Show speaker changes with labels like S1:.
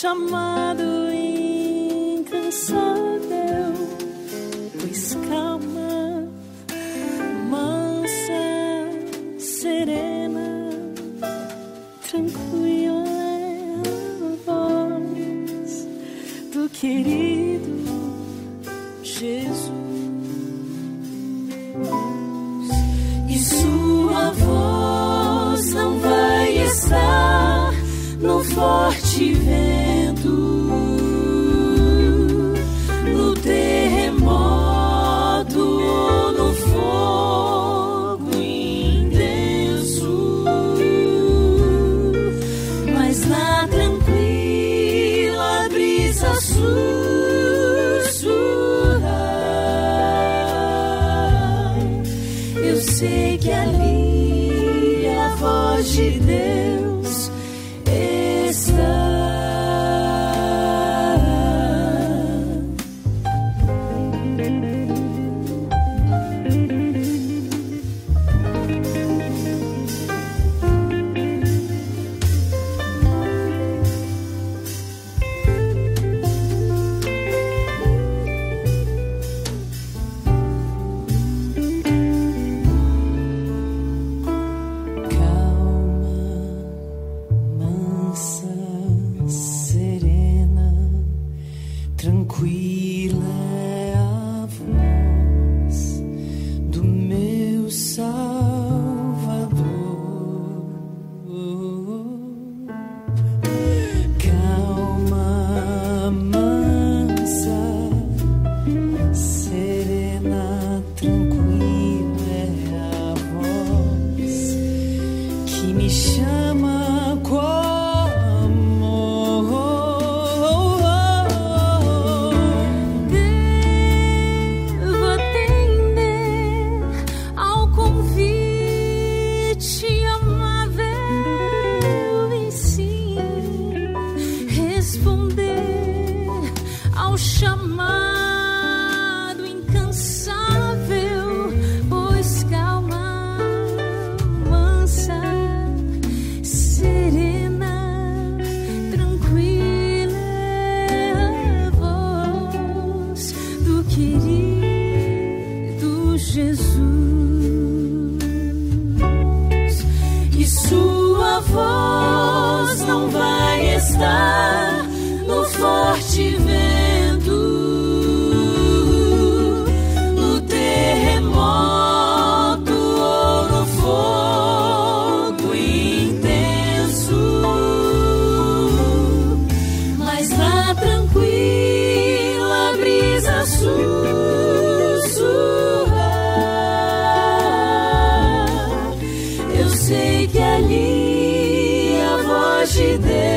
S1: chamado incansável, pois calma, mansa, serena, tranquila é a voz do querido Jesus. Forte vento, no terremoto no fogo intenso, mas na tranquila brisa sussurrar. Eu sei que ali a voz de Deus chamar. Ali a voz de Deus